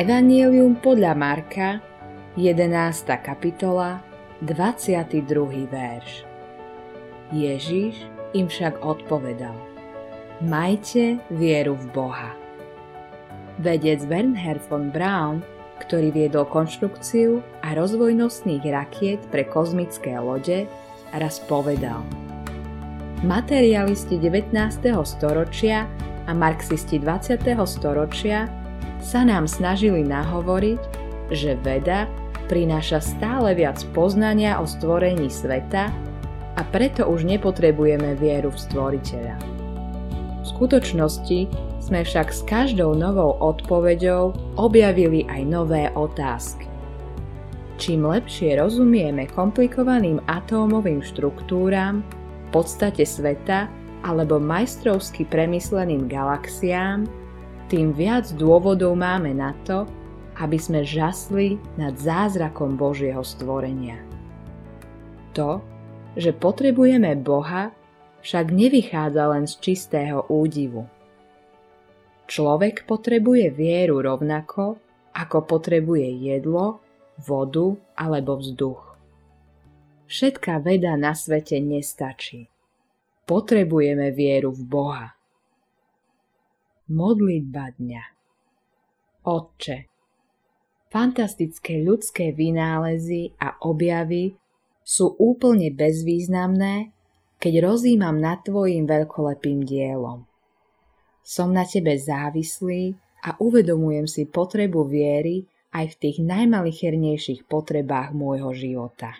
Evangelium podľa Marka, 11. kapitola, 22. verš. Ježiš im však odpovedal. Majte vieru v Boha. Vedec Wernher von Braun, ktorý viedol konštrukciu a rozvoj nosných rakiet pre kozmické lode, raz povedal. Materialisti 19. storočia a marxisti 20. storočia sa nám snažili nahovoriť, že veda prináša stále viac poznania o stvorení sveta a preto už nepotrebujeme vieru v stvoriteľa. V skutočnosti sme však s každou novou odpoveďou objavili aj nové otázky. Čím lepšie rozumieme komplikovaným atómovým štruktúram, podstate sveta alebo majstrovsky premysleným galaxiám, tým viac dôvodov máme na to, aby sme žasli nad zázrakom Božieho stvorenia. To, že potrebujeme Boha, však nevychádza len z čistého údivu. Človek potrebuje vieru rovnako, ako potrebuje jedlo, vodu alebo vzduch. Všetká veda na svete nestačí. Potrebujeme vieru v Boha. Modlitba dňa Otče, fantastické ľudské vynálezy a objavy sú úplne bezvýznamné, keď rozímam nad Tvojim veľkolepým dielom. Som na Tebe závislý a uvedomujem si potrebu viery aj v tých najmalichernejších potrebách môjho života.